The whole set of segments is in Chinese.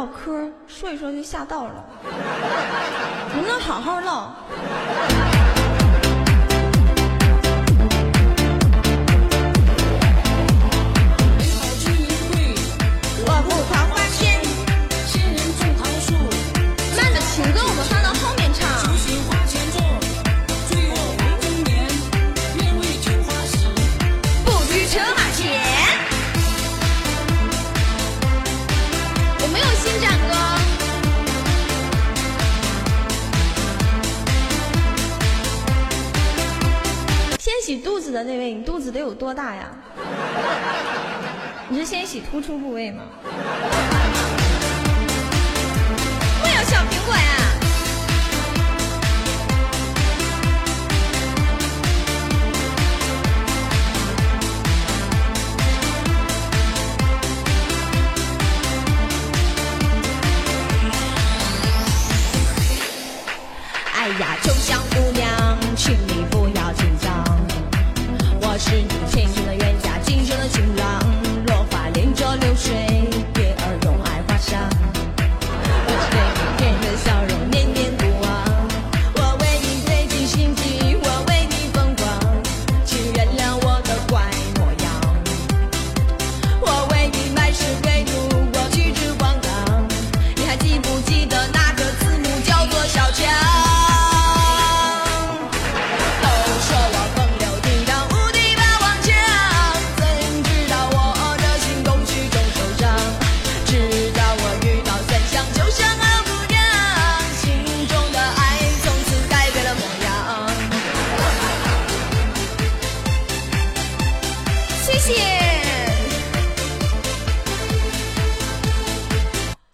唠嗑说一说就吓到了。能不能好好唠。洗肚子的那位你肚子得有多大呀？你是先洗突出部位吗？没有小苹果呀！哎呀就像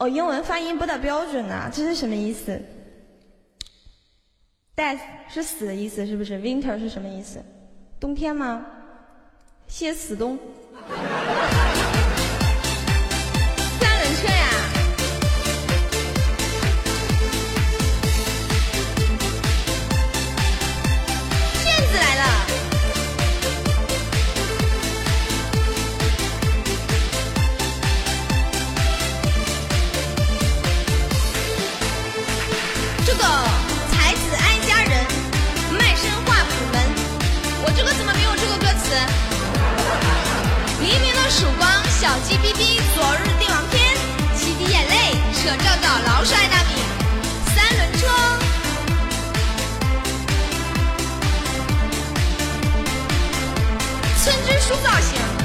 英文发音不大标准啊，这是什么意思？Death 是死的意思，是不是？Winter 是什么意思？冬天吗？谢死冬。曙光，小鸡哔哔，昨日帝王篇，七滴眼泪，扯照照，老鼠爱大米，三轮车，村支书造型。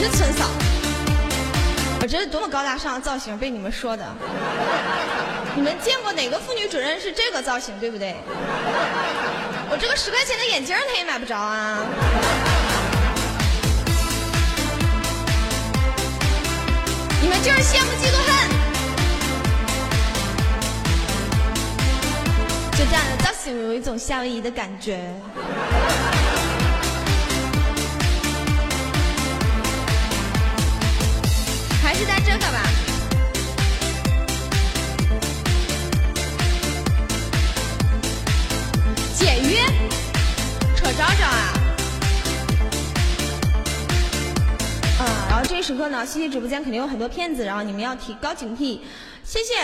我是村嫂，我这是多么高大上的造型，被你们说的。你们见过哪个妇女主任是这个造型，对不对？我这个十块钱的眼镜，她也买不着啊。你们就是羡慕嫉妒恨。就这样的，造型有一种夏威夷的感觉。时刻呢，西西直播间肯定有很多骗子，然后你们要提高警惕。谢谢。